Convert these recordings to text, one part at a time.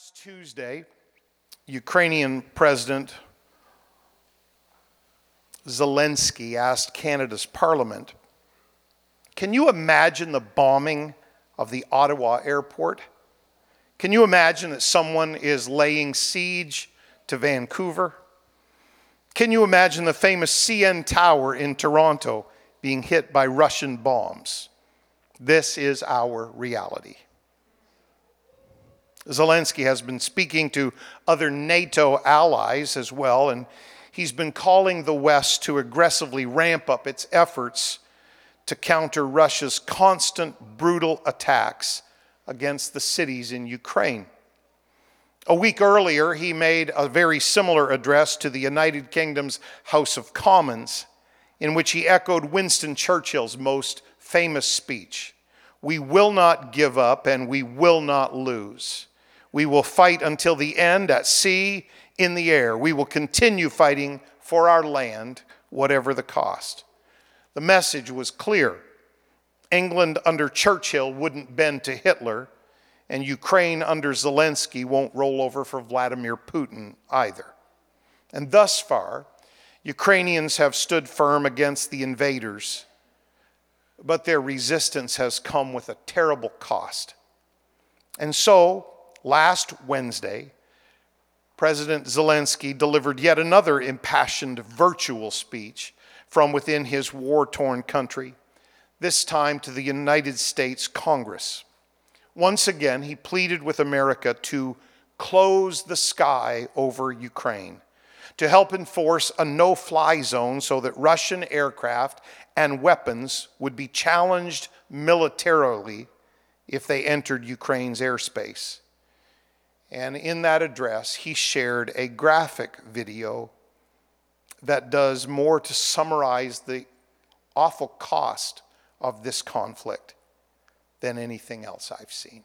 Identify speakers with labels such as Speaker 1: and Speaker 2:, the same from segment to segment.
Speaker 1: Last Tuesday, Ukrainian President Zelensky asked Canada's parliament Can you imagine the bombing of the Ottawa airport? Can you imagine that someone is laying siege to Vancouver? Can you imagine the famous CN Tower in Toronto being hit by Russian bombs? This is our reality. Zelensky has been speaking to other NATO allies as well, and he's been calling the West to aggressively ramp up its efforts to counter Russia's constant brutal attacks against the cities in Ukraine. A week earlier, he made a very similar address to the United Kingdom's House of Commons, in which he echoed Winston Churchill's most famous speech We will not give up and we will not lose. We will fight until the end at sea, in the air. We will continue fighting for our land, whatever the cost. The message was clear. England under Churchill wouldn't bend to Hitler, and Ukraine under Zelensky won't roll over for Vladimir Putin either. And thus far, Ukrainians have stood firm against the invaders, but their resistance has come with a terrible cost. And so, last Wednesday, President Zelensky delivered yet another impassioned virtual speech from within his war torn country, this time to the United States Congress. Once again, he pleaded with America to close the sky over Ukraine, to help enforce a no fly zone so that Russian aircraft and weapons would be challenged militarily if they entered Ukraine's airspace. And in that address, he shared a graphic video that does more to summarize the awful cost of this conflict than anything else I've seen.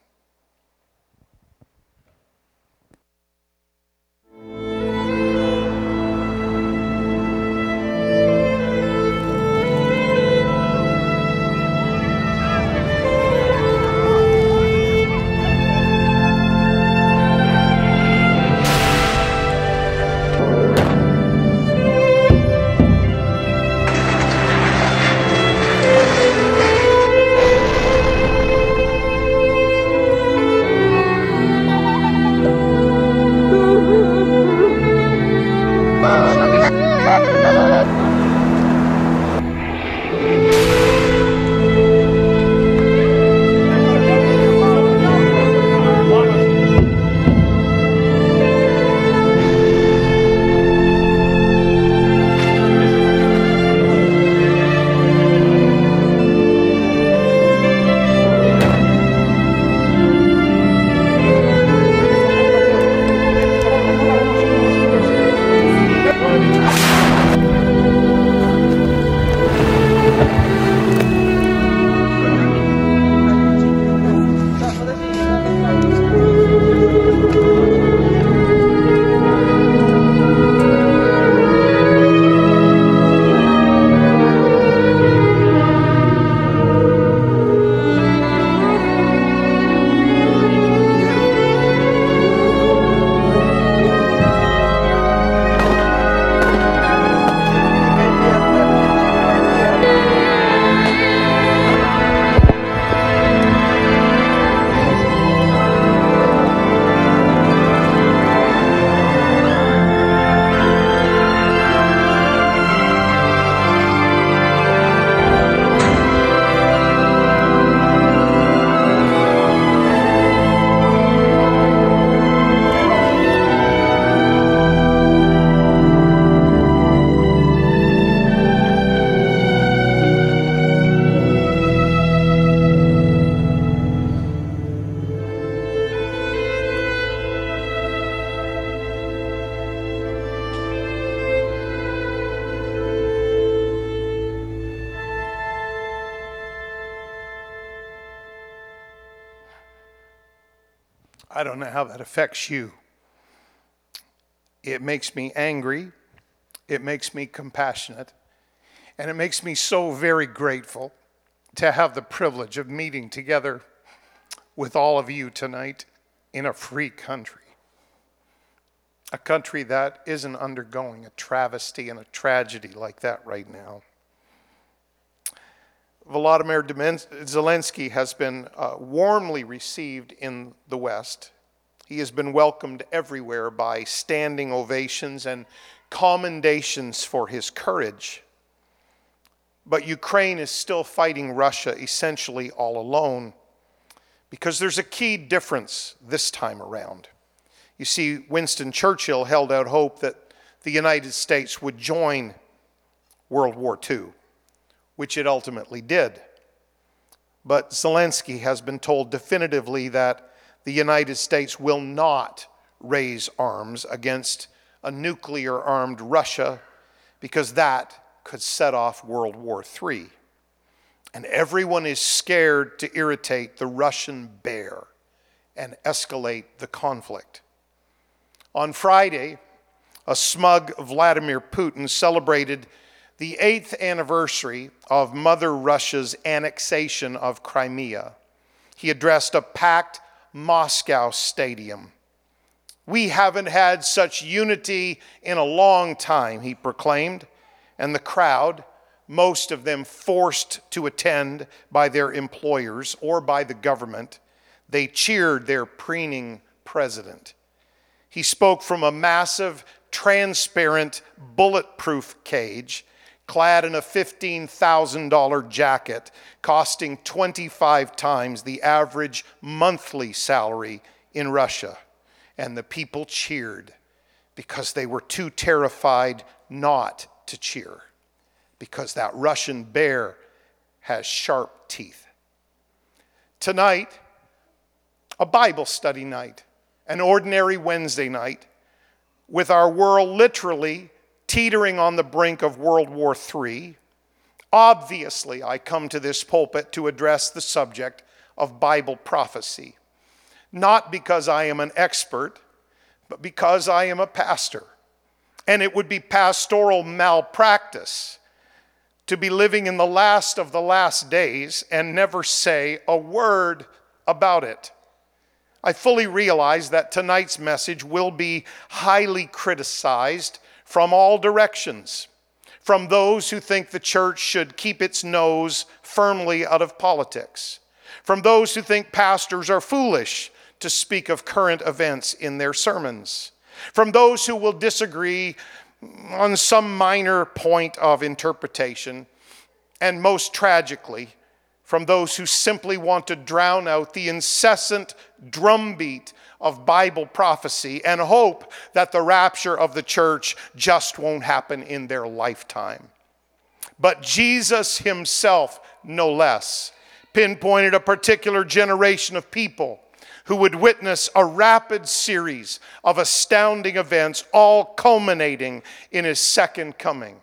Speaker 1: Affects you. It makes me angry. It makes me compassionate. And it makes me so very grateful to have the privilege of meeting together with all of you tonight in a free country. a country that isn't undergoing a travesty and a tragedy like that right now. Volodymyr Zelensky has been uh, warmly received in the West. He has been welcomed everywhere by standing ovations and commendations for his courage. But Ukraine is still fighting Russia essentially all alone because there's a key difference this time around. You see, Winston Churchill held out hope that the United States would join World War II which it ultimately did. But Zelensky has been told definitively that the United States will not raise arms against a nuclear armed Russia because that could set off World War III. And everyone is scared to irritate the Russian bear and escalate the conflict. On Friday, a smug Vladimir Putin celebrated the eighth anniversary of Mother Russia's annexation of Crimea. He addressed a packed Moscow stadium. We haven't had such unity in a long time, he proclaimed, and the crowd, most of them forced to attend by their employers or by the government, they cheered their preening president. He spoke from a massive, transparent, bulletproof cage clad in a $15,000 jacket costing 25 times the average monthly salary in Russia. And the people cheered because they were too terrified not to cheer, because that Russian bear has sharp teeth. Tonight, a Bible study night, an ordinary Wednesday night, with our world literally teetering on the brink of World War III, obviously I come to this pulpit to address the subject of Bible prophecy. Not because I am an expert, but because I am a pastor. And it would be pastoral malpractice to be living in the last of the last days and never say a word about it. I fully realize that tonight's message will be highly criticized from all directions, from those who think the church should keep its nose firmly out of politics, from those who think pastors are foolish to speak of current events in their sermons, from those who will disagree on some minor point of interpretation, and most tragically, from those who simply want to drown out the incessant drumbeat of Bible prophecy and hope that the rapture of the church just won't happen in their lifetime. But Jesus himself, no less, pinpointed a particular generation of people who would witness a rapid series of astounding events, all culminating in his second coming.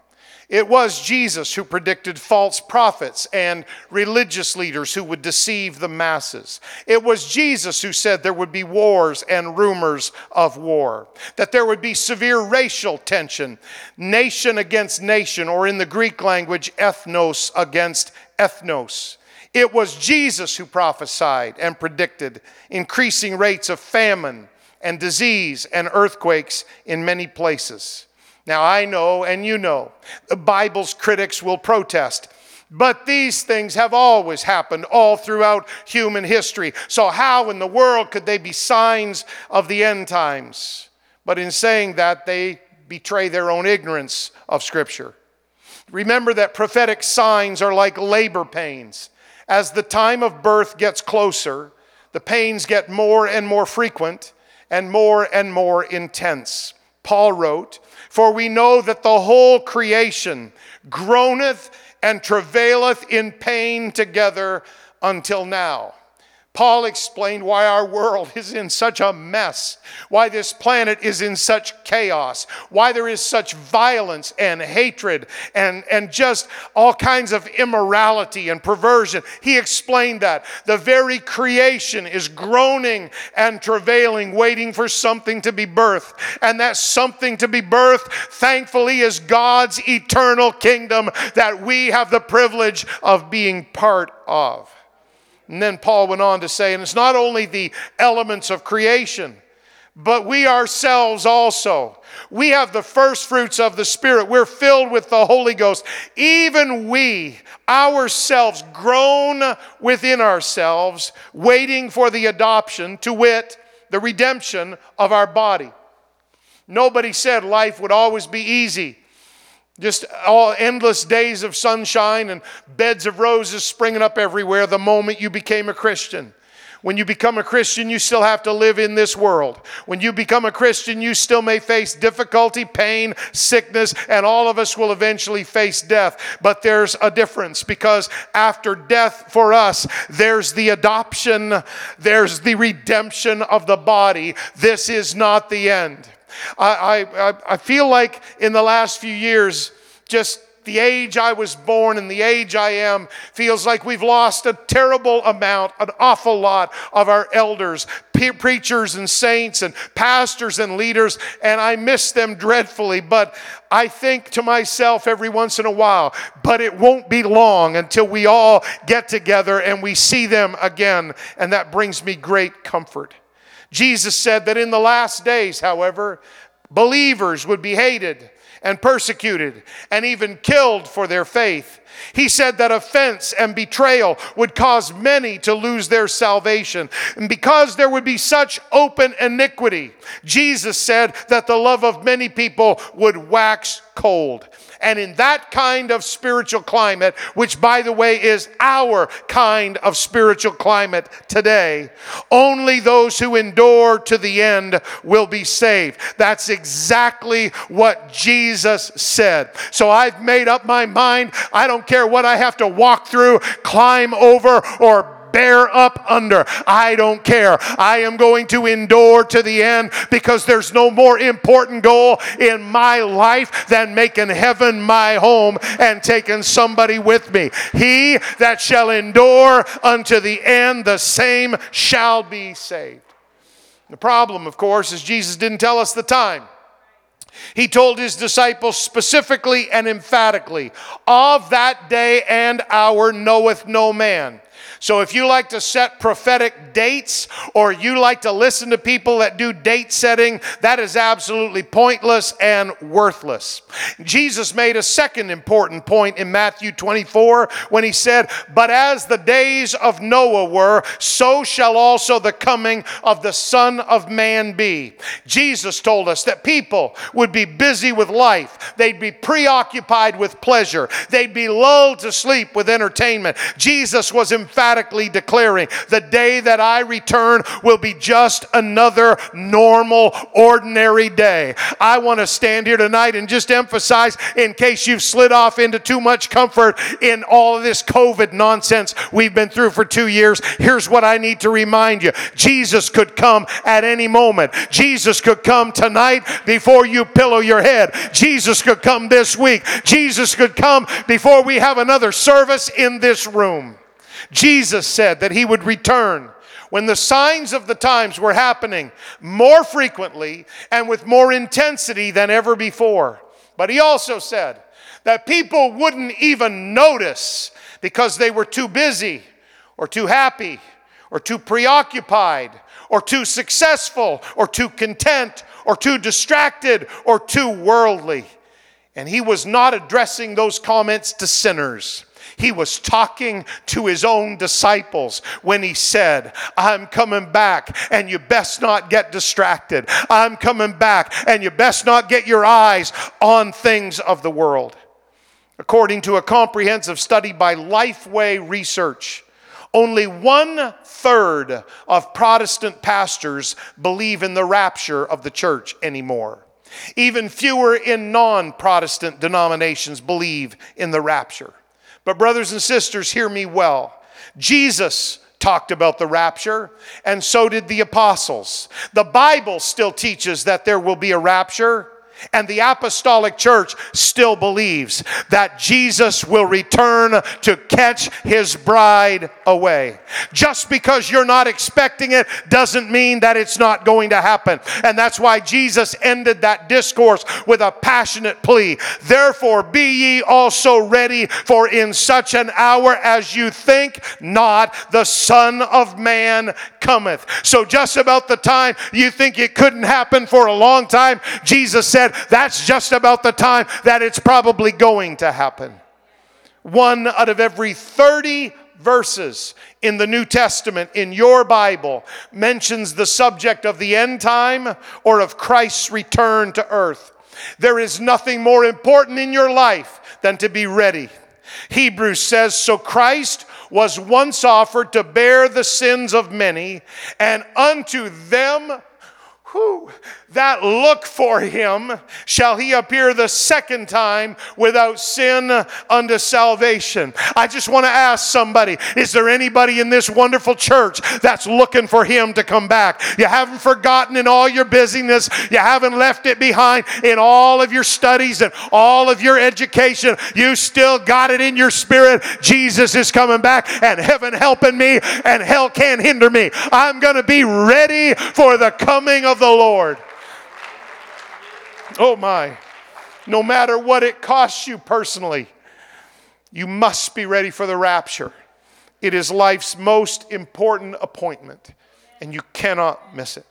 Speaker 1: It was Jesus who predicted false prophets and religious leaders who would deceive the masses. It was Jesus who said there would be wars and rumors of war, that there would be severe racial tension, nation against nation, or in the Greek language, ethnos against ethnos. It was Jesus who prophesied and predicted increasing rates of famine and disease and earthquakes in many places. Now, I know and you know the Bible's critics will protest. But these things have always happened all throughout human history. So, how in the world could they be signs of the end times? But in saying that, they betray their own ignorance of Scripture. Remember that prophetic signs are like labor pains. As the time of birth gets closer, the pains get more and more frequent and more and more intense. Paul wrote, for we know that the whole creation groaneth and travaileth in pain together until now. Paul explained why our world is in such a mess, why this planet is in such chaos, why there is such violence and hatred and, and just all kinds of immorality and perversion. He explained that. The very creation is groaning and travailing, waiting for something to be birthed. And that something to be birthed, thankfully, is God's eternal kingdom that we have the privilege of being part of. And then Paul went on to say, and it's not only the elements of creation, but we ourselves also. We have the first fruits of the Spirit. We're filled with the Holy Ghost. Even we ourselves groan within ourselves, waiting for the adoption, to wit, the redemption of our body. Nobody said life would always be easy. Just all endless days of sunshine and beds of roses springing up everywhere the moment you became a Christian. When you become a Christian, you still have to live in this world. When you become a Christian, you still may face difficulty, pain, sickness, and all of us will eventually face death. But there's a difference because after death for us, there's the adoption, there's the redemption of the body. This is not the end. I, I, I feel like in the last few years, just the age I was born and the age I am feels like we've lost a terrible amount, an awful lot of our elders, pe- preachers and saints and pastors and leaders, and I miss them dreadfully. But I think to myself every once in a while, but it won't be long until we all get together and we see them again, and that brings me great comfort. Jesus said that in the last days, however, believers would be hated and persecuted and even killed for their faith. He said that offense and betrayal would cause many to lose their salvation. And because there would be such open iniquity, Jesus said that the love of many people would wax cold. And in that kind of spiritual climate, which by the way is our kind of spiritual climate today, only those who endure to the end will be saved. That's exactly what Jesus said. So I've made up my mind. I don't care what I have to walk through, climb over, or bear up under. I don't care. I am going to endure to the end because there's no more important goal in my life than making heaven my home and taking somebody with me. He that shall endure unto the end, the same shall be saved. The problem, of course, is Jesus didn't tell us the time. He told his disciples specifically and emphatically, Of that day and hour knoweth no man. So if you like to set prophetic dates or you like to listen to people that do date setting, that is absolutely pointless and worthless. Jesus made a second important point in Matthew 24 when he said, But as the days of Noah were, so shall also the coming of the Son of Man be. Jesus told us that people would be busy with life, they'd be preoccupied with pleasure, they'd be lulled to sleep with entertainment. Jesus was emphatic emphatically declaring, The day that I return will be just another normal, ordinary day. I want to stand here tonight and just emphasize, in case you've slid off into too much comfort in all of this COVID nonsense we've been through for two years, here's what I need to remind you Jesus could come at any moment. Jesus could come tonight before you pillow your head. Jesus could come this week. Jesus could come before we have another service in this room. Jesus said that he would return when the signs of the times were happening more frequently and with more intensity than ever before. But he also said that people wouldn't even notice because they were too busy or too happy or too preoccupied or too successful or too content or too distracted or too worldly. And he was not addressing those comments to sinners. He was talking to his own disciples when he said, I'm coming back and you best not get distracted. I'm coming back and you best not get your eyes on things of the world. According to a comprehensive study by Lifeway Research, only one third of Protestant pastors believe in the rapture of the church anymore. Even fewer in non Protestant denominations believe in the rapture. But, brothers and sisters, hear me well. Jesus talked about the rapture, and so did the apostles. The Bible still teaches that there will be a rapture. And the apostolic church still believes that Jesus will return to catch his bride away. Just because you're not expecting it doesn't mean that it's not going to happen. And that's why Jesus ended that discourse with a passionate plea. Therefore, be ye also ready, for in such an hour as you think not, the Son of Man cometh. So, just about the time you think it couldn't happen for a long time, Jesus said, That's just about the time that it's probably going to happen. One out of every 30 verses in the New Testament in your Bible mentions the subject of the end time or of Christ's return to earth. There is nothing more important in your life than to be ready. Hebrews says, So Christ was once offered to bear the sins of many, and unto them who that look for him shall he appear the second time without sin unto salvation. I just want to ask somebody is there anybody in this wonderful church that's looking for him to come back? You haven't forgotten in all your busyness, you haven't left it behind in all of your studies and all of your education. You still got it in your spirit. Jesus is coming back, and heaven helping me, and hell can't hinder me. I'm going to be ready for the coming of the Lord. Oh my. No matter what it costs you personally, you must be ready for the rapture. It is life's most important appointment, and you cannot miss it.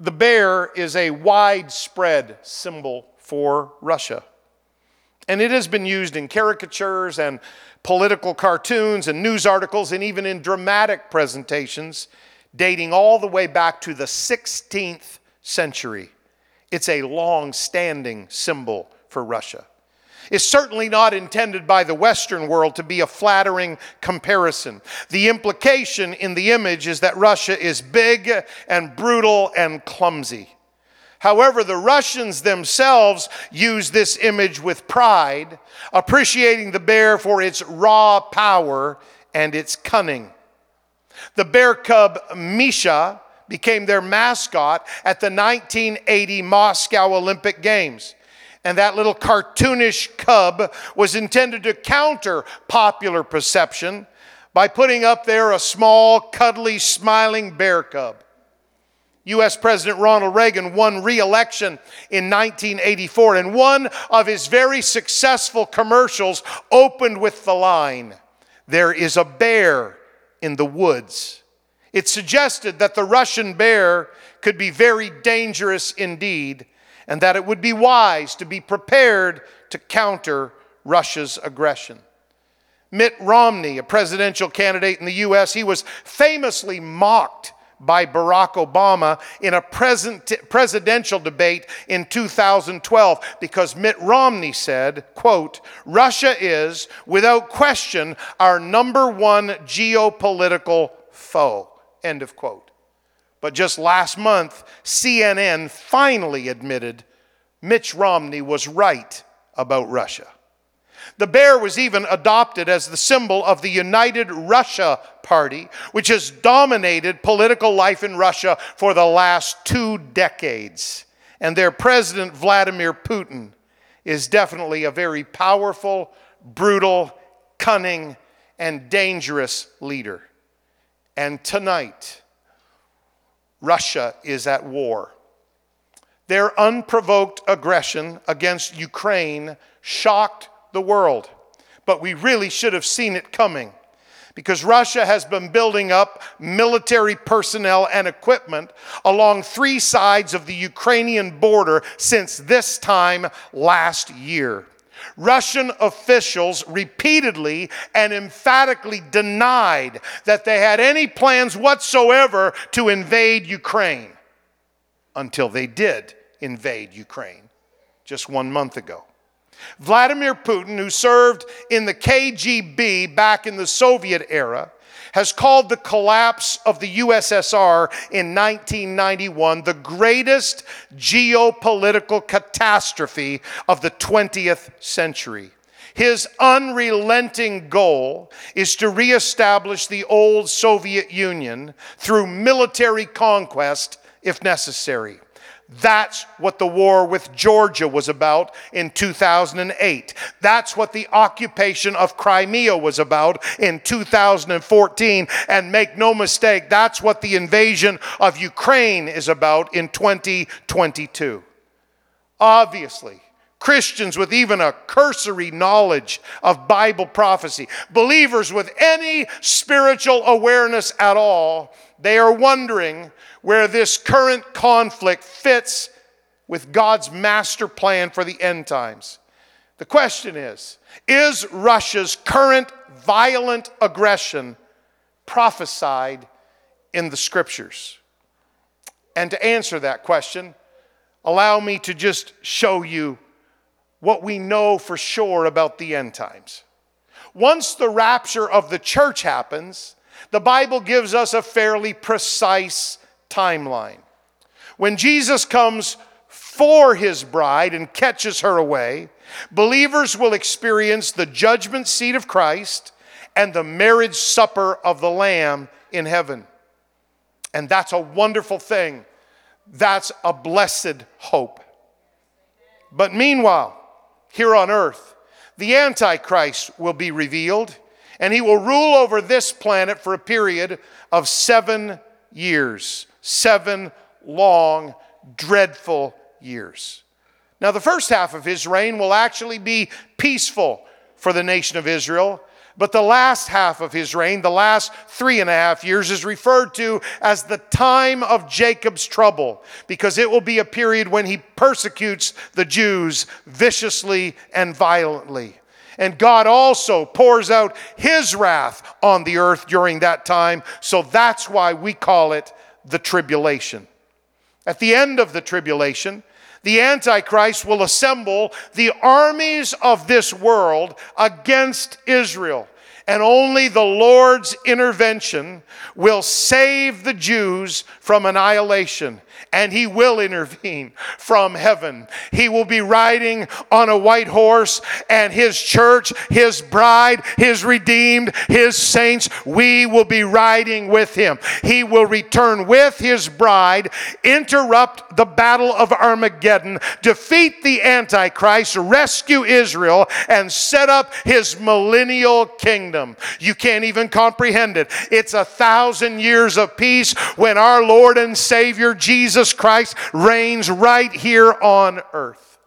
Speaker 1: The bear is a widespread symbol for Russia. And it has been used in caricatures and political cartoons and news articles and even in dramatic presentations dating all the way back to the 16th century. It's a long standing symbol for Russia. It's certainly not intended by the Western world to be a flattering comparison. The implication in the image is that Russia is big and brutal and clumsy. However, the Russians themselves use this image with pride, appreciating the bear for its raw power and its cunning. The bear cub Misha became their mascot at the 1980 Moscow Olympic Games. And that little cartoonish cub was intended to counter popular perception by putting up there a small, cuddly, smiling bear cub. U.S. President Ronald Reagan won re election in 1984, and one of his very successful commercials opened with the line There is a bear in the woods. It suggested that the Russian bear could be very dangerous indeed, and that it would be wise to be prepared to counter Russia's aggression. Mitt Romney, a presidential candidate in the U.S., he was famously mocked by Barack Obama in a present, presidential debate in 2012 because Mitt Romney said, quote, Russia is without question our number one geopolitical foe. End of quote. But just last month, CNN finally admitted Mitt Romney was right about Russia. The bear was even adopted as the symbol of the United Russia Party, which has dominated political life in Russia for the last two decades. And their president, Vladimir Putin, is definitely a very powerful, brutal, cunning, and dangerous leader. And tonight, Russia is at war. Their unprovoked aggression against Ukraine shocked the world, but we really should have seen it coming because Russia has been building up military personnel and equipment along three sides of the Ukrainian border since this time last year. Russian officials repeatedly and emphatically denied that they had any plans whatsoever to invade Ukraine until they did invade Ukraine just one month ago. Vladimir Putin, who served in the KGB back in the Soviet era, has called the collapse of the USSR in 1991 the greatest geopolitical catastrophe of the 20th century. His unrelenting goal is to reestablish the old Soviet Union through military conquest if necessary. That's what the war with Georgia was about in 2008. That's what the occupation of Crimea was about in 2014. And make no mistake, that's what the invasion of Ukraine is about in 2022. Obviously, Christians with even a cursory knowledge of Bible prophecy, believers with any spiritual awareness at all, they are wondering where this current conflict fits with God's master plan for the end times. The question is Is Russia's current violent aggression prophesied in the scriptures? And to answer that question, allow me to just show you what we know for sure about the end times. Once the rapture of the church happens, the Bible gives us a fairly precise timeline. When Jesus comes for his bride and catches her away, believers will experience the judgment seat of Christ and the marriage supper of the Lamb in heaven. And that's a wonderful thing. That's a blessed hope. But meanwhile, here on earth. The Antichrist will be revealed, and he will rule over this planet for a period of seven years. Seven long, dreadful years. Now, the first half of his reign will actually be peaceful for the nation of Israel but the last half of his reign, the last three and a half years, is referred to as the time of Jacob's trouble, because it will be a period when he persecutes the Jews viciously and violently. And God also pours out his wrath on the earth during that time, so that's why we call it the tribulation. At the end of the tribulation, the Antichrist will assemble the armies of this world against Israel. And only the Lord's intervention will save the Jews from annihilation and he will intervene from heaven. He will be riding on a white horse, and his church, his bride, his redeemed, his saints, we will be riding with him. He will return with his bride, interrupt the battle of Armageddon, defeat the Antichrist, rescue Israel, and set up his millennial kingdom. You can't even comprehend it. It's a thousand years of peace when our Lord and Savior Jesus Christ reigns right here on earth.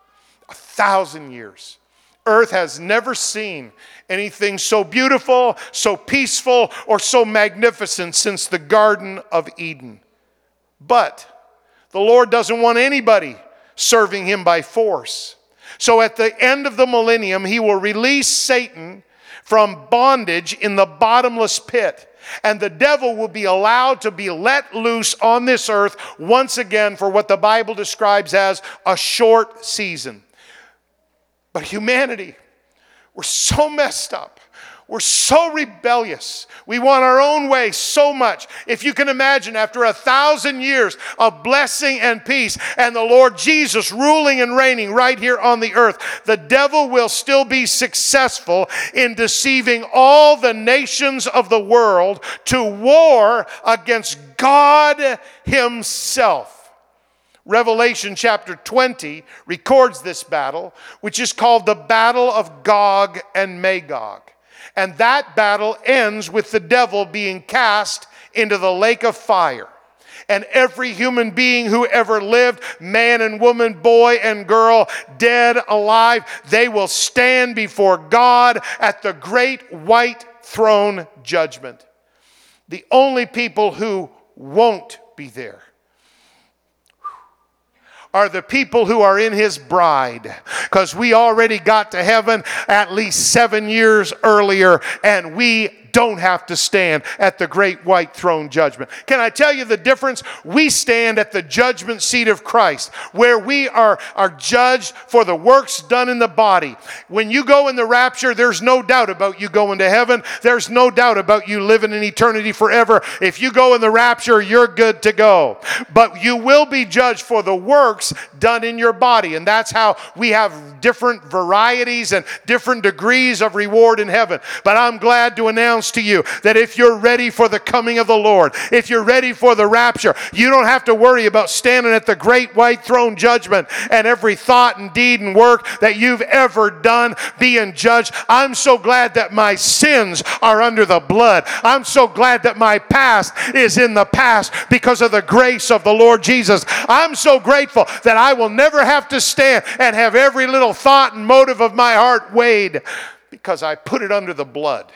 Speaker 1: A thousand years. Earth has never seen anything so beautiful, so peaceful, or so magnificent since the Garden of Eden. But the Lord doesn't want anybody serving him by force. So at the end of the millennium, he will release Satan from bondage in the bottomless pit and the devil will be allowed to be let loose on this earth once again for what the Bible describes as a short season. But humanity, we're so messed up we're so rebellious. We want our own way so much. If you can imagine, after a thousand years of blessing and peace, and the Lord Jesus ruling and reigning right here on the earth, the devil will still be successful in deceiving all the nations of the world to war against God Himself. Revelation chapter 20 records this battle, which is called the Battle of Gog and Magog. And that battle ends with the devil being cast into the lake of fire. And every human being who ever lived, man and woman, boy and girl, dead, alive, they will stand before God at the great white throne judgment. The only people who won't be there are the people who are in his bride. Because we already got to heaven at least seven years earlier, and we don't have to stand at the great white throne judgment. Can I tell you the difference? We stand at the judgment seat of Christ, where we are, are judged for the works done in the body. When you go in the rapture, there's no doubt about you going to heaven. There's no doubt about you living in eternity forever. If you go in the rapture, you're good to go. But you will be judged for the works done in your body. And that's how we have different varieties and different degrees of reward in heaven. But I'm glad to announce to you that if you're ready for the coming of the Lord, if you're ready for the rapture, you don't have to worry about standing at the great white throne judgment and every thought and deed and work that you've ever done being judged. I'm so glad that my sins are under the blood. I'm so glad that my past is in the past because of the grace of the Lord Jesus. I'm so grateful that I will never have to stand and have every little thought and motive of my heart weighed because I put it under the blood.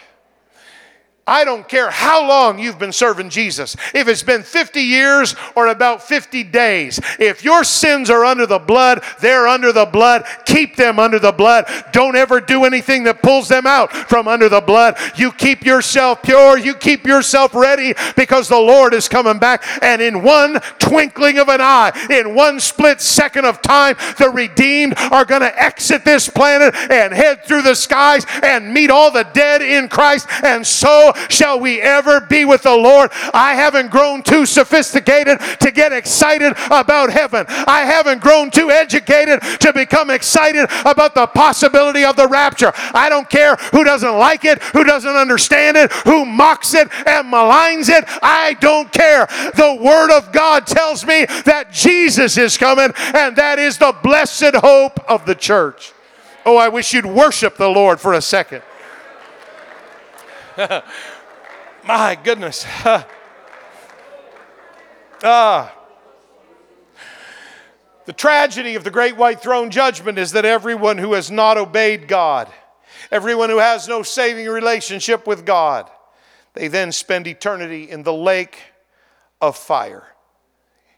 Speaker 1: I don't care how long you've been serving Jesus. If it's been 50 years or about 50 days, if your sins are under the blood, they're under the blood. Keep them under the blood. Don't ever do anything that pulls them out from under the blood. You keep yourself pure. You keep yourself ready because the Lord is coming back. And in one twinkling of an eye, in one split second of time, the redeemed are going to exit this planet and head through the skies and meet all the dead in Christ. And so shall we ever be with the Lord. I haven't grown too sophisticated to get excited about heaven. I haven't grown too educated to become excited about the possibility of the rapture. I don't care who doesn't like it, who doesn't understand it, who mocks it and maligns it. I don't care. The Word of God tells me that Jesus is coming, and that is the blessed hope of the church. Oh, I wish you'd worship the Lord for a second. My goodness. ah. The tragedy of the great white throne judgment is that everyone who has not obeyed God, everyone who has no saving relationship with God, they then spend eternity in the lake of fire.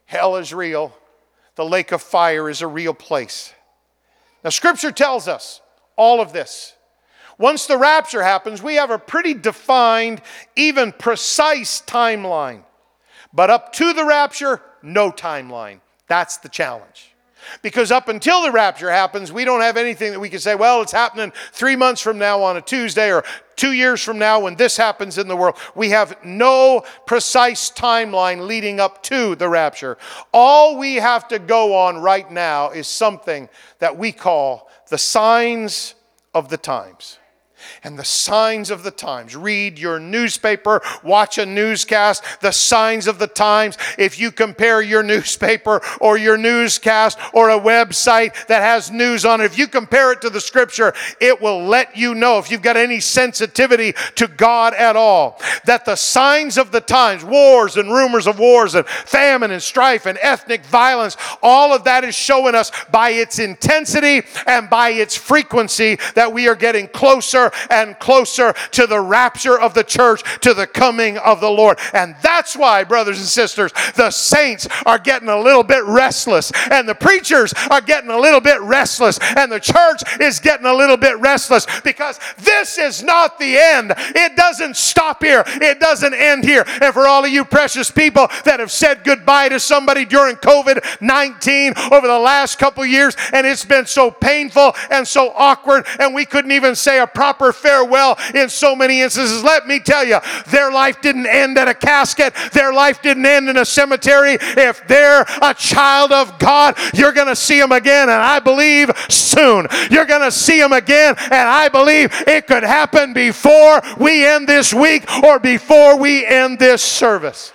Speaker 1: Hell is real. The lake of fire is a real place. Now, Scripture tells us all of this. Once the rapture happens, we have a pretty defined, even precise timeline. But up to the rapture, no timeline. That's the challenge. Because up until the rapture happens, we don't have anything that we can say, well, it's happening three months from now on a Tuesday or two years from now when this happens in the world. We have no precise timeline leading up to the rapture. All we have to go on right now is something that we call the signs of the times and the signs of the times. Read your newspaper, watch a newscast, the signs of the times. If you compare your newspaper or your newscast or a website that has news on it, if you compare it to the scripture, it will let you know if you've got any sensitivity to God at all that the signs of the times, wars and rumors of wars and famine and strife and ethnic violence, all of that is showing us by its intensity and by its frequency that we are getting closer and closer to the rapture of the church, to the coming of the Lord. And that's why, brothers and sisters, the saints are getting a little bit restless, and the preachers are getting a little bit restless, and the church is getting a little bit restless because this is not the end. It doesn't stop here, it doesn't end here. And for all of you precious people that have said goodbye to somebody during COVID 19 over the last couple years, and it's been so painful and so awkward, and we couldn't even say a proper farewell in so many instances. Let me tell you, their life didn't end at a casket, their life didn't end in a cemetery. If they're a child of God, you're going to see them again, and I believe soon. You're going to see them again, and I believe it could happen before we end this week or before we end this service.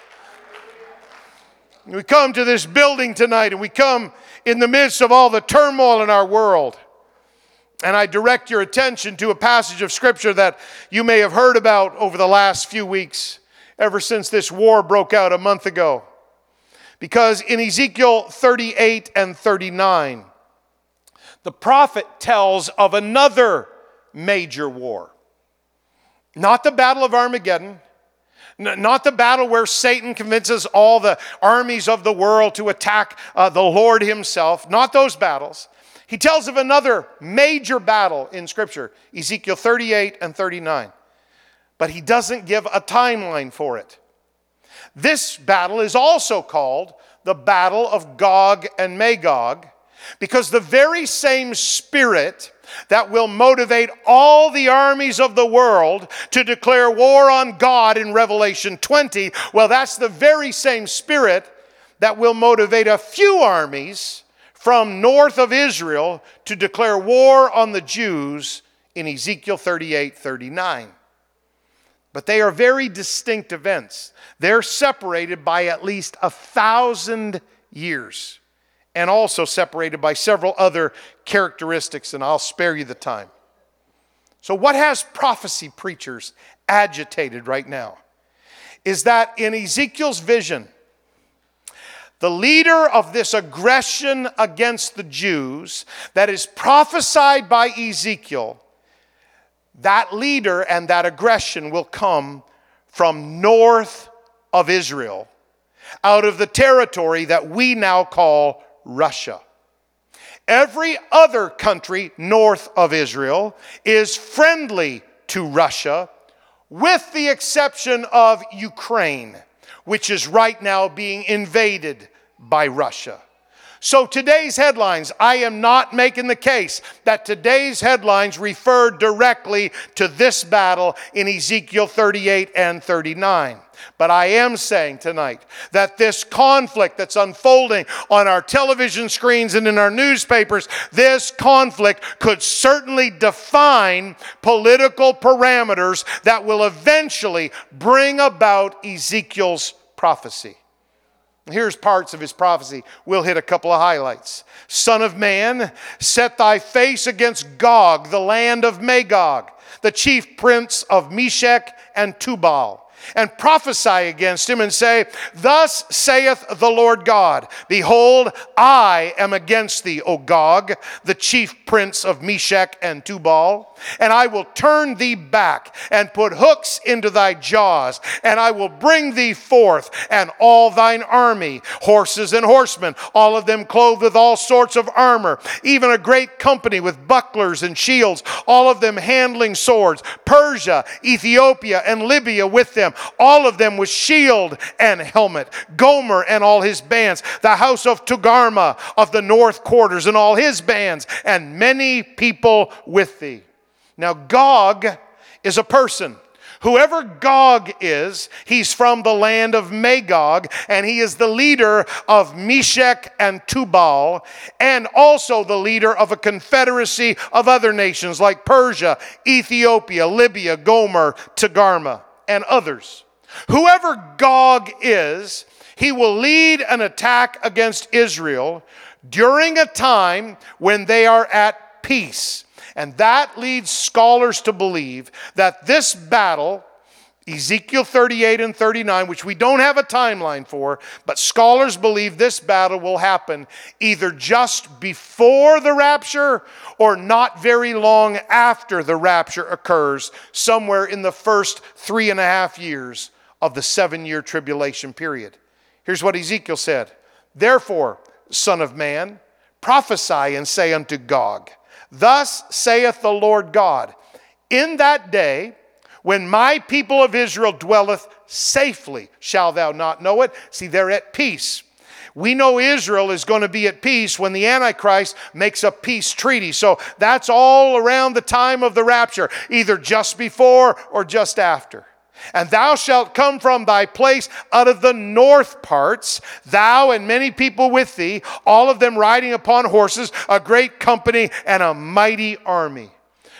Speaker 1: We come to this building tonight and we come in the midst of all the turmoil in our world. And I direct your attention to a passage of Scripture that you may have heard about over the last few weeks, ever since this war broke out a month ago. Because in Ezekiel 38 and 39, the prophet tells of another major war. Not the Battle of Armageddon, not the battle where Satan convinces all the armies of the world to attack uh, the Lord Himself, not those battles. He tells of another major battle in Scripture, Ezekiel 38 and 39, but he doesn't give a timeline for it. This battle is also called the Battle of Gog and Magog because the very same spirit that will motivate all the armies of the world to declare war on God in Revelation 20, well, that's the very same spirit that will motivate a few armies from north of Israel to declare war on the Jews in Ezekiel 38 39. but they are very distinct events. They're separated by at least a thousand years and also separated by several other characteristics, and I'll spare you the time. So, what has prophecy preachers agitated right now? Is that in Ezekiel's vision, the leader of this aggression against the Jews that is prophesied by Ezekiel, that leader and that aggression will come from north of Israel, out of the territory that we now call Russia. Every other country north of Israel is friendly to Russia, with the exception of Ukraine, which is right now being invaded by Russia. So today's headlines, I am not making the case that today's headlines refer directly to this battle in Ezekiel 38 and 39. But I am saying tonight that this conflict that's unfolding on our television screens and in our newspapers, this conflict could certainly define political parameters that will eventually bring about Ezekiel's prophecy. Here's parts of his prophecy. We'll hit a couple of highlights. Son of man, set thy face against Gog, the land of Magog, the chief prince of Meshech and Tubal and prophesy against him and say, Thus saith the Lord God, Behold, I am against thee, O Gog, the chief prince of Meshech and Tubal and I will turn thee back and put hooks into thy jaws, and I will bring thee forth and all thine army, horses and horsemen, all of them clothed with all sorts of armor, even a great company with bucklers and shields, all of them handling swords, Persia, Ethiopia, and Libya with them, all of them with shield and helmet, Gomer and all his bands, the house of Togarmah of the north quarters and all his bands, and many people with thee. Now, Gog is a person. Whoever Gog is, he's from the land of Magog, and he is the leader of Meshech and Tubal, and also the leader of a confederacy of other nations like Persia, Ethiopia, Libya, Gomer, Togarmah, and others. Whoever Gog is, he will lead an attack against Israel during a time when they are at peace. And that leads scholars to believe that this battle, Ezekiel 38 and 39, which we don't have a timeline for, but scholars believe this battle will happen either just before the rapture or not very long after the rapture occurs, somewhere in the first three and a half years of the seven year tribulation period. Here's what Ezekiel said Therefore, Son of Man, prophesy and say unto Gog, Thus saith the Lord God, In that day, when my people of Israel dwelleth safely, shall thou not know it. See, they're at peace. We know Israel is going to be at peace when the Antichrist makes a peace treaty. So that's all around the time of the rapture, either just before or just after. And thou shalt come from thy place out of the north parts, thou and many people with thee, all of them riding upon horses, a great company and a mighty army.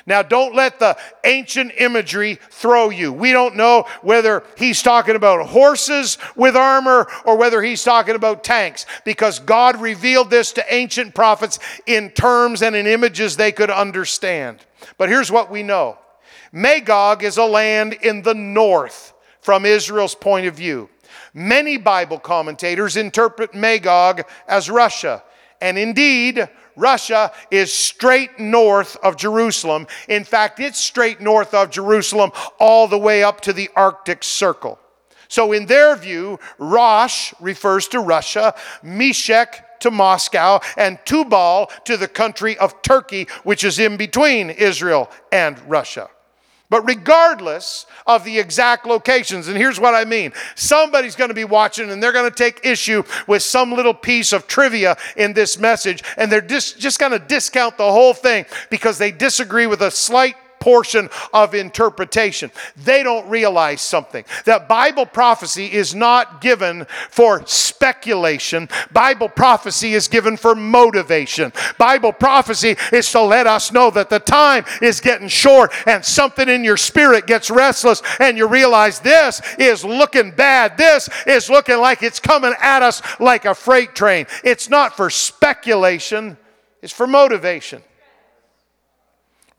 Speaker 1: Now, don't let the ancient imagery throw you. We don't know whether he's talking about horses with armor or whether he's talking about tanks because God revealed this to ancient prophets in terms and in images they could understand. But here's what we know Magog is a land in the north from Israel's point of view. Many Bible commentators interpret Magog as Russia. And indeed, Russia is straight north of Jerusalem. In fact, it's straight north of Jerusalem all the way up to the Arctic Circle. So, in their view, Rosh refers to Russia, Meshech to Moscow, and Tubal to the country of Turkey, which is in between Israel and Russia. But regardless of the exact locations, and here's what I mean somebody's going to be watching and they're going to take issue with some little piece of trivia in this message, and they're just, just going to discount the whole thing because they disagree with a slight portion of interpretation. They don't realize something that Bible prophecy is not given for speculation, Bible prophecy is given for motivation. Bible prophecy is to let us know that the time is getting short and something in your spirit gets restless and you realize this is looking bad. This is looking like it's coming at us like a freight train. It's not for speculation, it's for motivation.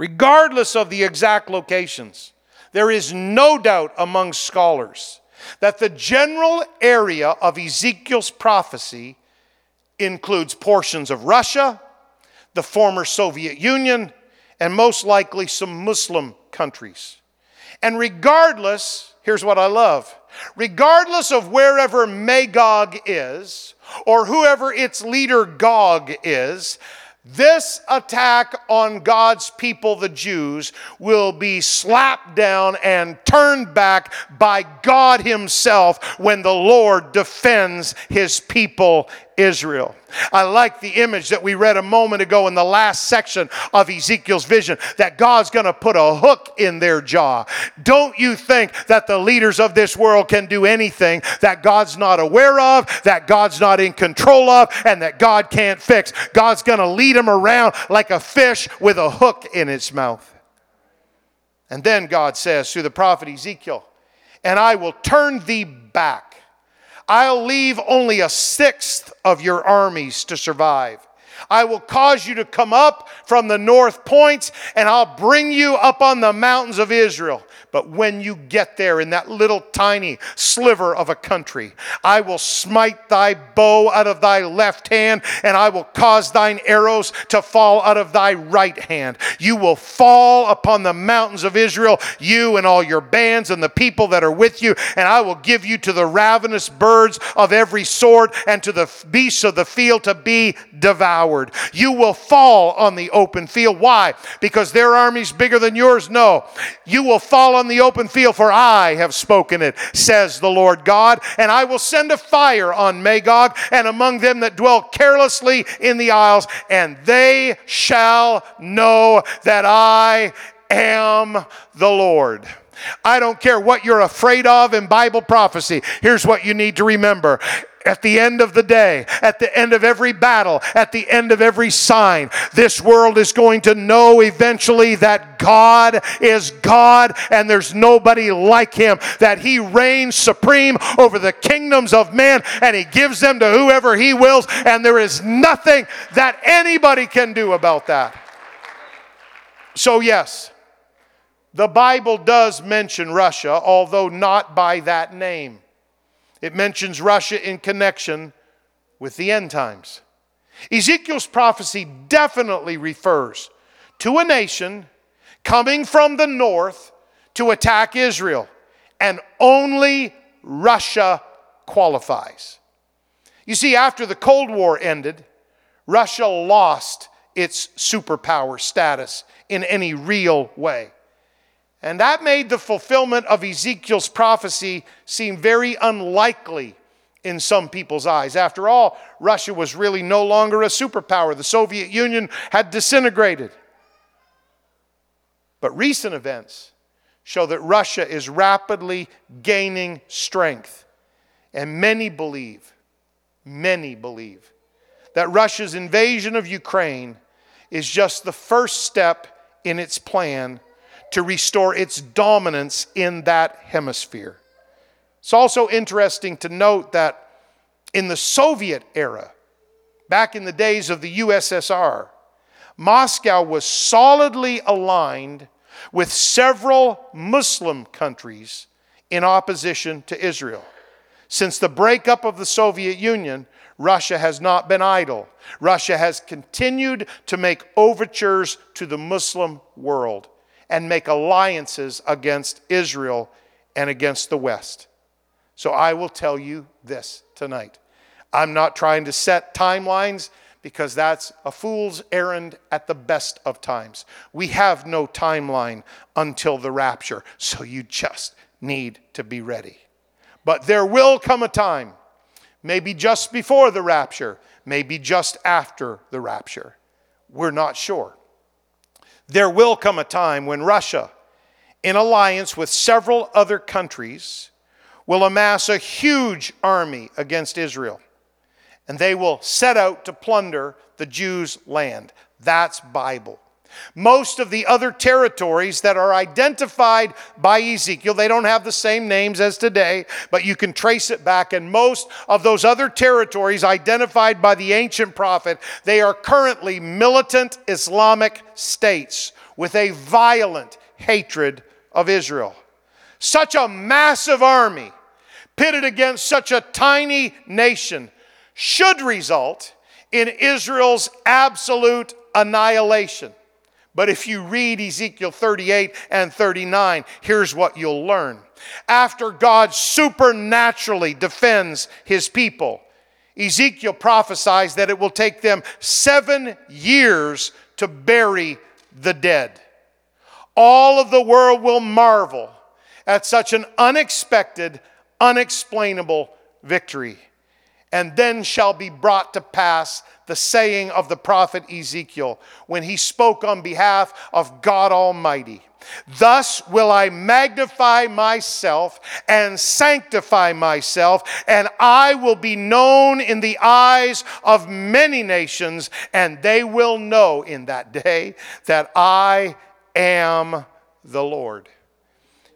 Speaker 1: Regardless of the exact locations, there is no doubt among scholars that the general area of Ezekiel's prophecy includes portions of Russia, the former Soviet Union, and most likely some Muslim countries. And regardless, here's what I love regardless of wherever Magog is, or whoever its leader Gog is, this attack on God's people, the Jews, will be slapped down and turned back by God Himself when the Lord defends His people, Israel. I like the image that we read a moment ago in the last section of Ezekiel's vision that God's going to put a hook in their jaw. Don't you think that the leaders of this world can do anything that God's not aware of, that God's not in control of, and that God can't fix? God's going to lead them around like a fish with a hook in its mouth. And then God says through the prophet Ezekiel, and I will turn thee back I'll leave only a sixth of your armies to survive. I will cause you to come up from the north points, and I'll bring you up on the mountains of Israel. But when you get there in that little tiny sliver of a country, I will smite thy bow out of thy left hand, and I will cause thine arrows to fall out of thy right hand. You will fall upon the mountains of Israel, you and all your bands and the people that are with you, and I will give you to the ravenous birds of every sort and to the beasts of the field to be devoured. You will fall on the open field. Why? Because their army's bigger than yours? No. You will fall on on the open field, for I have spoken it, says the Lord God. And I will send a fire on Magog and among them that dwell carelessly in the isles, and they shall know that I am the Lord. I don't care what you're afraid of in Bible prophecy. Here's what you need to remember at the end of the day, at the end of every battle, at the end of every sign, this world is going to know eventually that God is God and there's nobody like him, that he reigns supreme over the kingdoms of man and he gives them to whoever he wills, and there is nothing that anybody can do about that. So, yes, the Bible does mention Russia, although not by that name. It mentions Russia in connection with the end times. Ezekiel's prophecy definitely refers to a nation coming from the north to attack Israel, and only Russia qualifies. You see, after the Cold War ended, Russia lost its superpower status in any real way. And that made the fulfillment of Ezekiel's prophecy seem very unlikely in some people's eyes. After all, Russia was really no longer a superpower, the Soviet Union had disintegrated. But recent events show that Russia is rapidly gaining strength. And many believe, many believe, that Russia's invasion of Ukraine is just the first step in its plan to restore its dominance in that hemisphere. It's also interesting to note that in the Soviet era, back in the days of the USSR, Moscow was solidly aligned with several Muslim countries in opposition to Israel. Since the breakup of the Soviet Union, Russia has not been idle. Russia has continued to make overtures to the Muslim world and make alliances against Israel and against the West. So I will tell you this tonight. I'm not trying to set timelines because that's a fool's errand at the best of times. We have no timeline until the rapture, so you just need to be ready. But there will come a time, maybe just before the rapture, maybe just after the rapture. We're not sure. There will come a time when Russia, in alliance with several other countries, will amass a huge army against Israel. And they will set out to plunder the Jews' land. That's Bible. Most of the other territories that are identified by Ezekiel, they don't have the same names as today, but you can trace it back. And most of those other territories identified by the ancient prophet, they are currently militant Islamic states with a violent hatred of Israel. Such a massive army pitted against such a tiny nation should result in Israel's absolute annihilation. But if you read Ezekiel 38 and 39, here's what you'll learn. After God supernaturally defends his people, Ezekiel prophesies that it will take them seven years to bury the dead. All of the world will marvel at such an unexpected, unexplainable victory. And then shall be brought to pass the saying of the prophet Ezekiel when he spoke on behalf of God Almighty. Thus will I magnify myself and sanctify myself, and I will be known in the eyes of many nations, and they will know in that day that I am the Lord.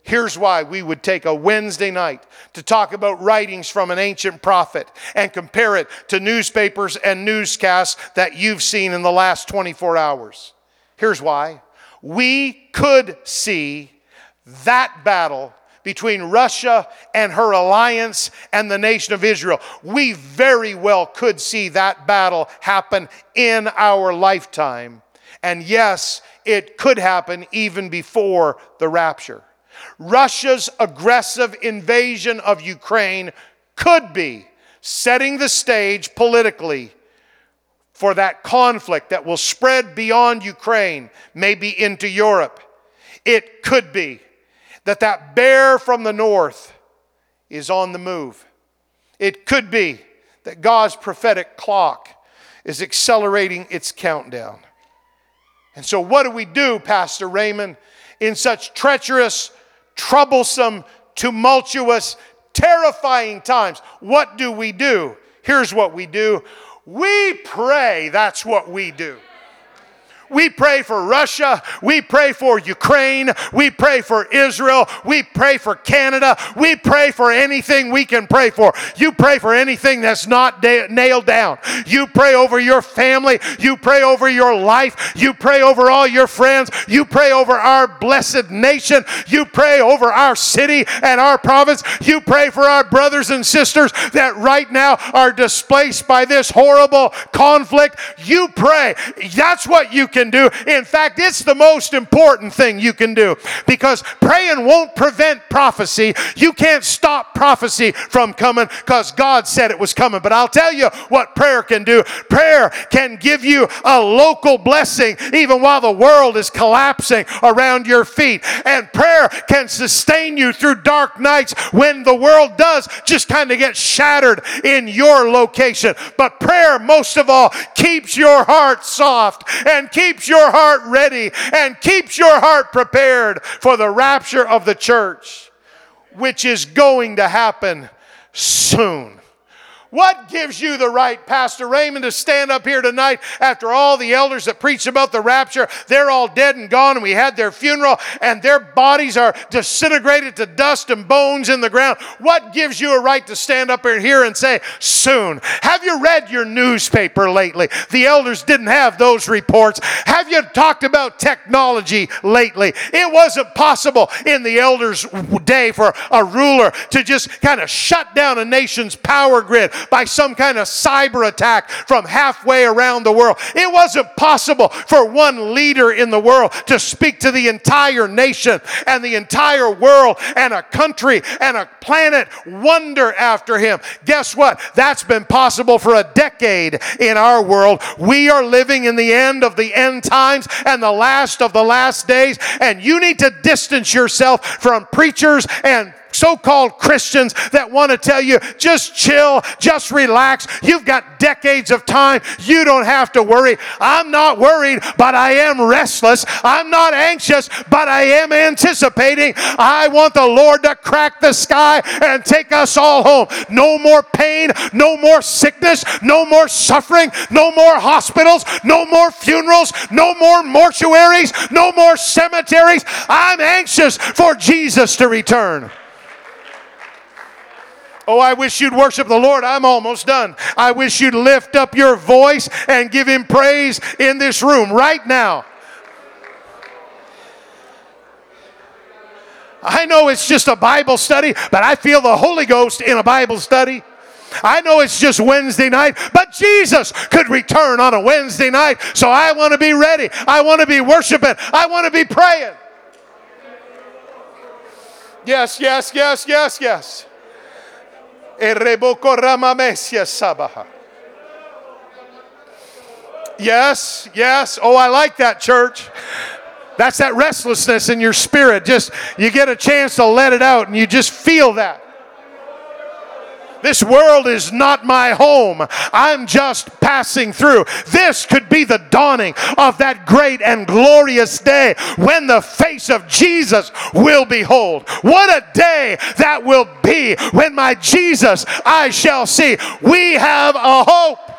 Speaker 1: Here's why we would take a Wednesday night to talk about writings from an ancient prophet and compare it to newspapers and newscasts that you've seen in the last 24 hours. Here's why. We could see that battle between Russia and her alliance and the nation of Israel. We very well could see that battle happen in our lifetime. And yes, it could happen even before the rapture. Russia's aggressive invasion of Ukraine could be setting the stage politically for that conflict that will spread beyond Ukraine, maybe into Europe. It could be that that bear from the north is on the move. It could be that God's prophetic clock is accelerating its countdown. And so, what do we do, Pastor Raymond, in such treacherous, troublesome, tumultuous, terrifying times. What do we do? Here's what we do we pray. That's what we do. We pray for Russia. We pray for Ukraine. We pray for Israel. We pray for Canada. We pray for anything we can pray for. You pray for anything that's not da- nailed down. You pray over your family. You pray over your life. You pray over all your friends. You pray over our blessed nation. You pray over our city and our province. You pray for our brothers and sisters that right now are displaced by this horrible conflict. You pray. That's what you can do. In fact, it's the most important thing you can do because praying won't prevent prophecy. You can't stop prophecy from coming because God said it was coming. But I'll tell you what prayer can do prayer can give you a local blessing even while the world is collapsing around your feet. And prayer can sustain you through dark nights when the world does just kind of get shattered in your location. But prayer, most of all, keeps your heart soft and keeps keeps your heart ready and keeps your heart prepared for the rapture of the church, which is going to happen soon. What gives you the right, Pastor Raymond, to stand up here tonight after all the elders that preached about the rapture? They're all dead and gone, and we had their funeral, and their bodies are disintegrated to dust and bones in the ground. What gives you a right to stand up here and say, soon? Have you read your newspaper lately? The elders didn't have those reports. Have you talked about technology lately? It wasn't possible in the elders' day for a ruler to just kind of shut down a nation's power grid by some kind of cyber attack from halfway around the world. It wasn't possible for one leader in the world to speak to the entire nation and the entire world and a country and a planet wonder after him. Guess what? That's been possible for a decade in our world. We are living in the end of the end times and the last of the last days, and you need to distance yourself from preachers and so called Christians that want to tell you just chill, just relax. You've got decades of time. You don't have to worry. I'm not worried, but I am restless. I'm not anxious, but I am anticipating. I want the Lord to crack the sky and take us all home. No more pain, no more sickness, no more suffering, no more hospitals, no more funerals, no more mortuaries, no more cemeteries. I'm anxious for Jesus to return. Oh, I wish you'd worship the Lord. I'm almost done. I wish you'd lift up your voice and give him praise in this room right now. I know it's just a Bible study, but I feel the Holy Ghost in a Bible study. I know it's just Wednesday night, but Jesus could return on a Wednesday night. So I want to be ready. I want to be worshiping. I want to be praying. Yes, yes, yes, yes, yes. Yes, yes. Oh, I like that, church. That's that restlessness in your spirit. Just you get a chance to let it out and you just feel that. This world is not my home. I'm just passing through. This could be the dawning of that great and glorious day when the face of Jesus will behold. What a day that will be when my Jesus I shall see. We have a hope.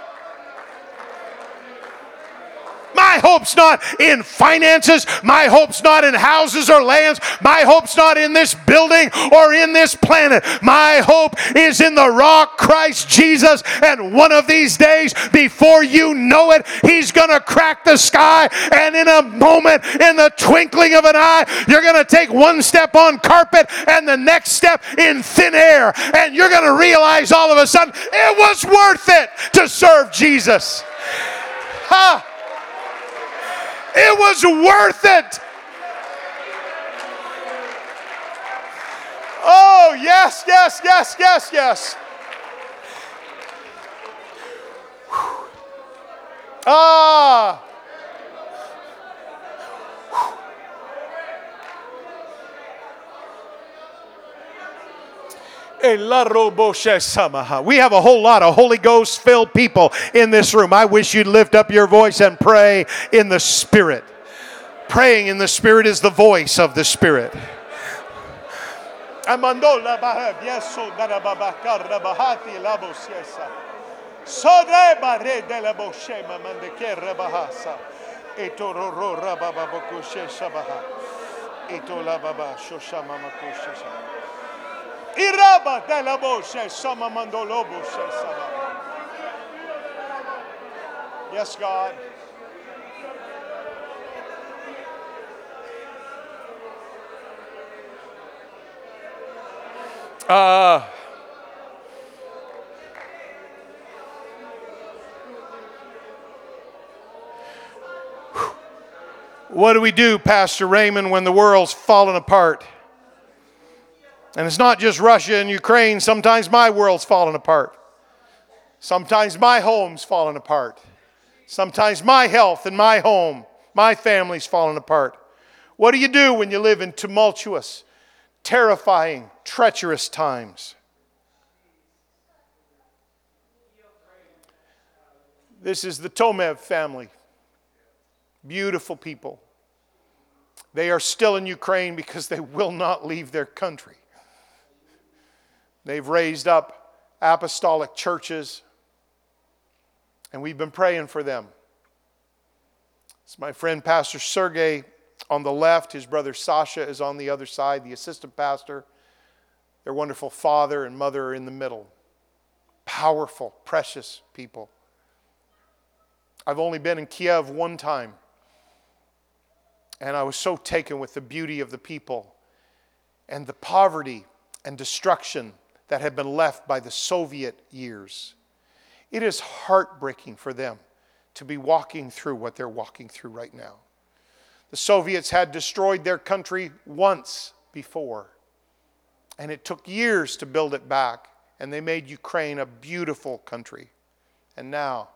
Speaker 1: My hope's not in finances. My hope's not in houses or lands. My hope's not in this building or in this planet. My hope is in the rock, Christ Jesus. And one of these days, before you know it, He's going to crack the sky. And in a moment, in the twinkling of an eye, you're going to take one step on carpet and the next step in thin air. And you're going to realize all of a sudden it was worth it to serve Jesus. Ha! Huh. It was worth it. Oh, yes, yes, yes, yes, yes. Ah. Eh, we have a whole lot of Holy Ghost filled people in this room. I wish you'd lift up your voice and pray in the Spirit. Praying in the Spirit is the voice of the Spirit. Iraba delaboshe sama mandoloboshe sama. Yes, God. Uh, what do we do, Pastor Raymond, when the world's falling apart? And it's not just Russia and Ukraine. Sometimes my world's falling apart. Sometimes my home's falling apart. Sometimes my health and my home, my family's falling apart. What do you do when you live in tumultuous, terrifying, treacherous times? This is the Tomev family. Beautiful people. They are still in Ukraine because they will not leave their country. They've raised up apostolic churches, and we've been praying for them. It's my friend Pastor Sergey on the left, his brother Sasha is on the other side, the assistant pastor. Their wonderful father and mother are in the middle. Powerful, precious people. I've only been in Kiev one time, and I was so taken with the beauty of the people and the poverty and destruction that had been left by the Soviet years. It is heartbreaking for them to be walking through what they're walking through right now. The Soviets had destroyed their country once before, and it took years to build it back, and they made Ukraine a beautiful country. And now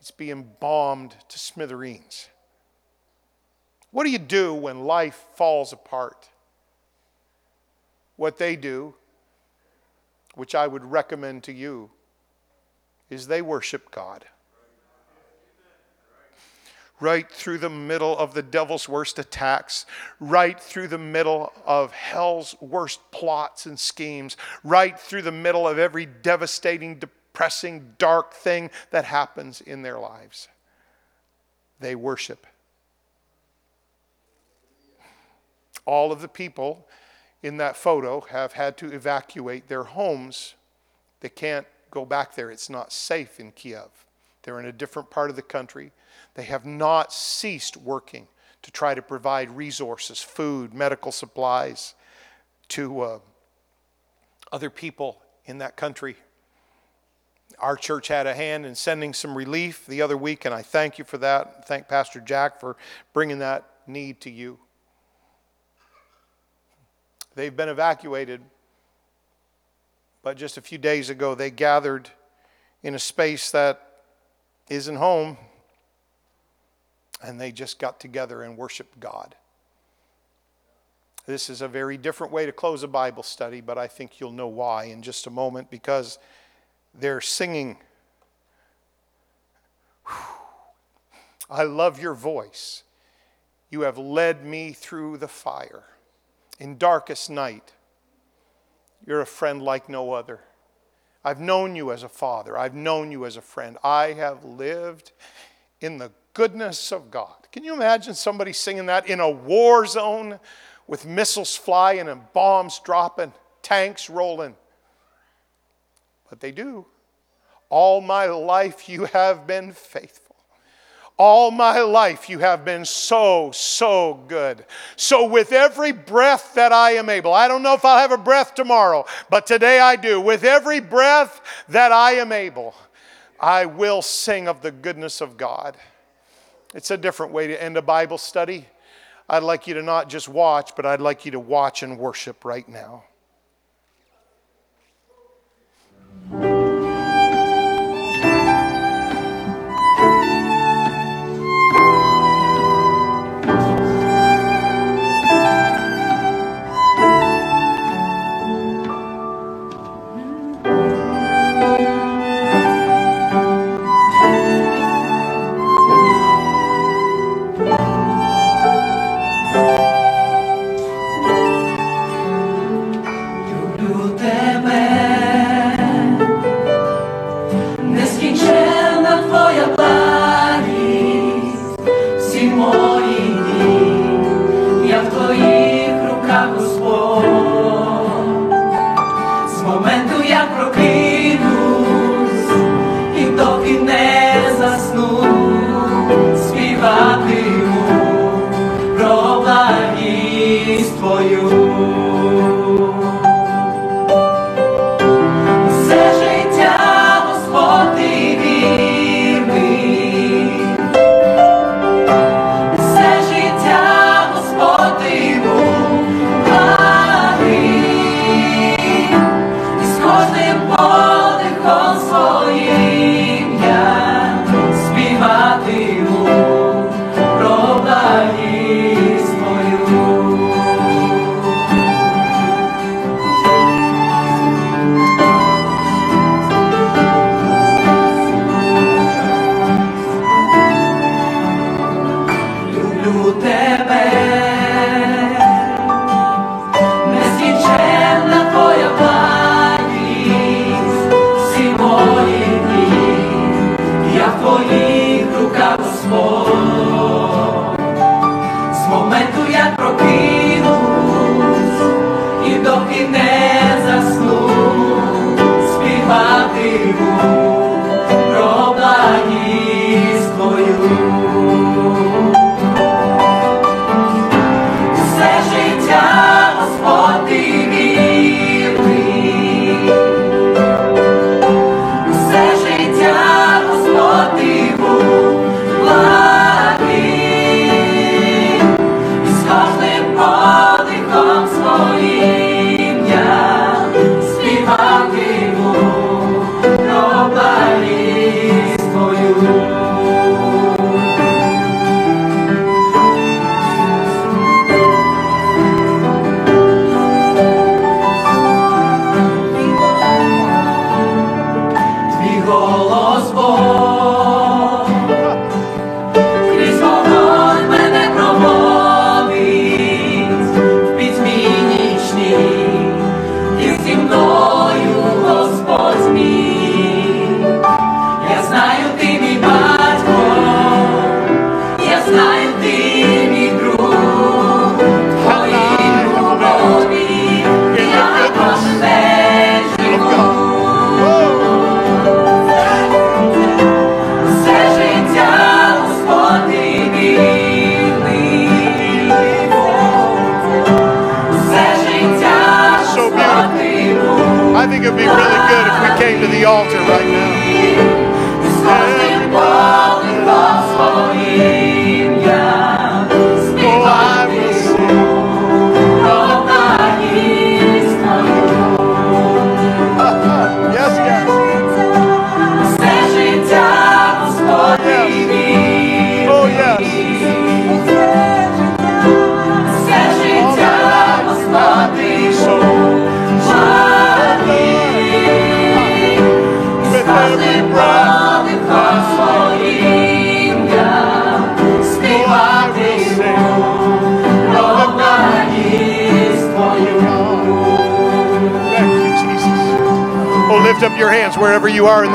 Speaker 1: it's being bombed to smithereens. What do you do when life falls apart? what they do, which I would recommend to you, is they worship God. Right through the middle of the devil's worst attacks, right through the middle of hell's worst plots and schemes, right through the middle of every devastating, depressing, dark thing that happens in their lives. They worship. All of the people in that photo have had to evacuate their homes. They can't go back there. It's not safe in Kiev. They're in a different part of the country. They have not ceased working to try to provide resources, food, medical supplies to uh, other people in that country. Our church had a hand in sending some relief the other week, and I thank you for that. Thank Pastor Jack for bringing that need to you. They've been evacuated, but just a few days ago they gathered in a space that isn't home, and they just got together and worshiped God. This is a very different way to close a Bible study, but I think you'll know why in just a moment because they're singing. I love your voice. You have led me through the fire in darkest night. You're a friend like no other. I've known you as a father. I've known you as a friend. I have lived in the goodness of God. Can you imagine somebody singing that in a war zone with missiles flying and bombs dropping, tanks rolling? But they do. All my life you have been faithful. All my life you have been so, so good. So, with every breath that I am able, I don't know if I'll have a breath tomorrow, but today I do. With every breath that I am able, I will sing of the goodness of God. It's a different way to end a Bible study. I'd like you to not just watch, but I'd like you to watch and worship right now.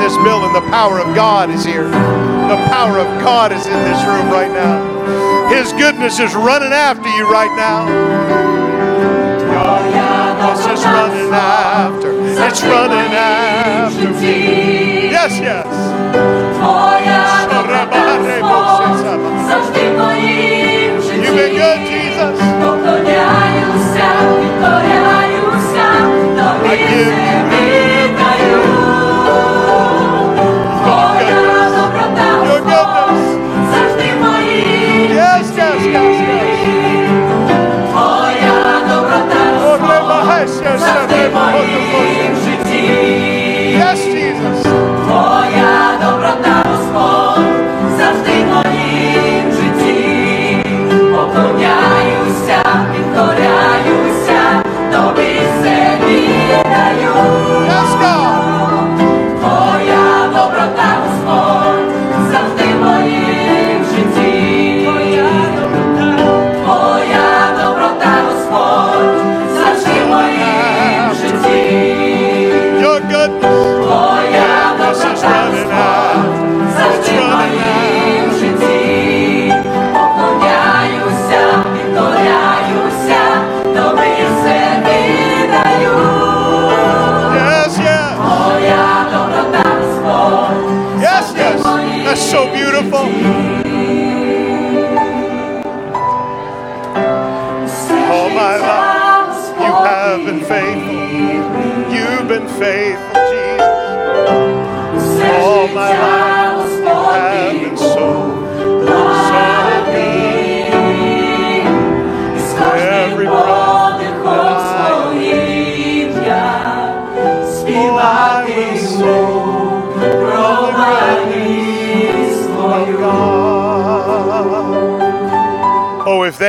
Speaker 1: This building. The power of God is here. The power of God is in this room right now. His goodness is running after you right now. It's just running after. It's running after me. Yes, yes. You've been good,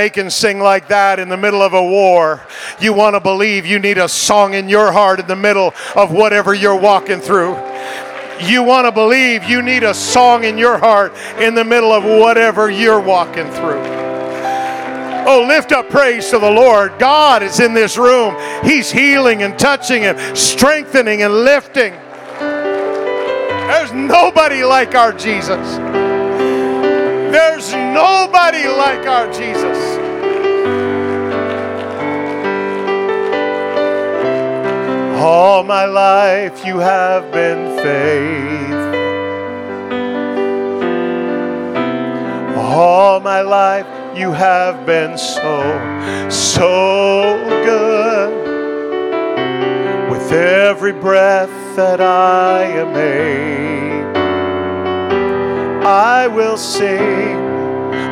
Speaker 1: they can sing like that in the middle of a war, you want to believe you need a song in your heart in the middle of whatever you're walking through. You want to believe you need a song in your heart in the middle of whatever you're walking through. Oh, lift up praise to the Lord. God is in this room. He's healing and touching and strengthening and lifting. There's nobody like our Jesus. There's nobody like our Jesus. All my life you have been faithful. All my life you have been so, so good. With every breath that I am able, I will sing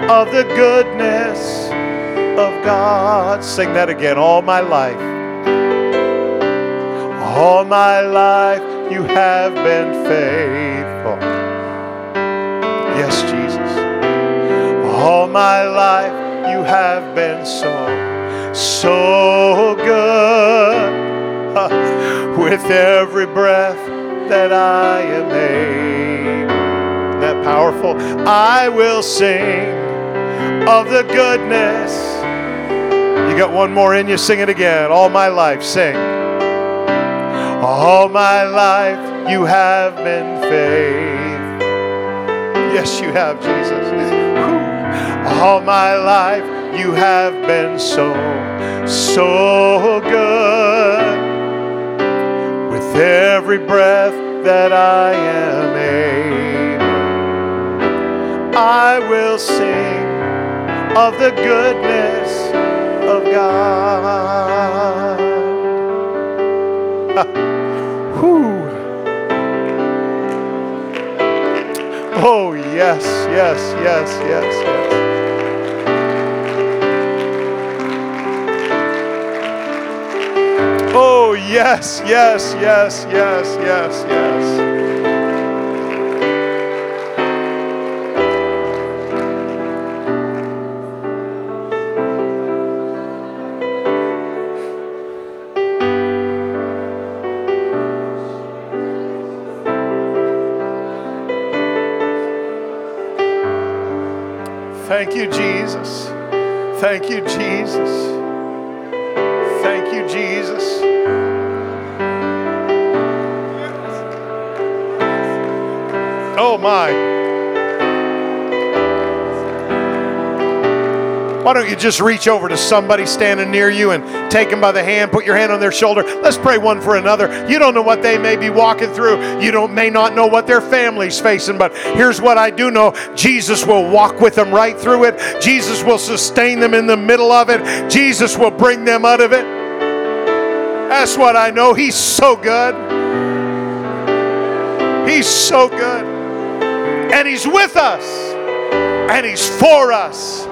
Speaker 1: of the goodness of God. Sing that again. All my life. All my life you have been faithful. Yes, Jesus. All my life you have been so, so good. With every breath that I am able. That powerful? I will sing of the goodness. You got one more in you, sing it again. All my life, sing. All my life you have been faithful. Yes, you have, Jesus. All my life you have been so, so good. With every breath that I am able, I will sing of the goodness of God. Whew. Oh, yes, yes, yes, yes, yes. Oh, yes, yes, yes, yes, yes, yes. Thank you, Jesus. Thank you, Jesus. Thank you, Jesus. Oh, my. Why don't you just reach over to somebody standing near you and take them by the hand, put your hand on their shoulder. Let's pray one for another. You don't know what they may be walking through. You don't may not know what their family's facing, but here's what I do know. Jesus will walk with them right through it. Jesus will sustain them in the middle of it. Jesus will bring them out of it. That's what I know. He's so good. He's so good. And he's with us. And he's for us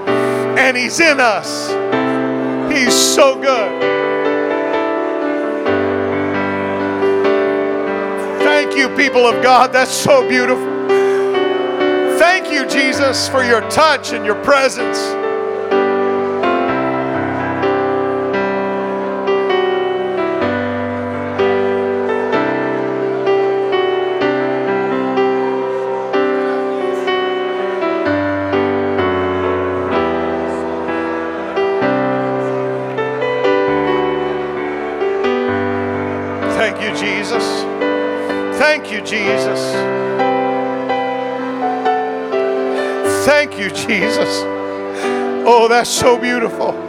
Speaker 1: and He's in us. He's so good. Thank you, people of God. That's so beautiful. Thank you, Jesus, for your touch and your presence. Jesus. Oh, that's so beautiful.